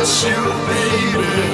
miss you, baby.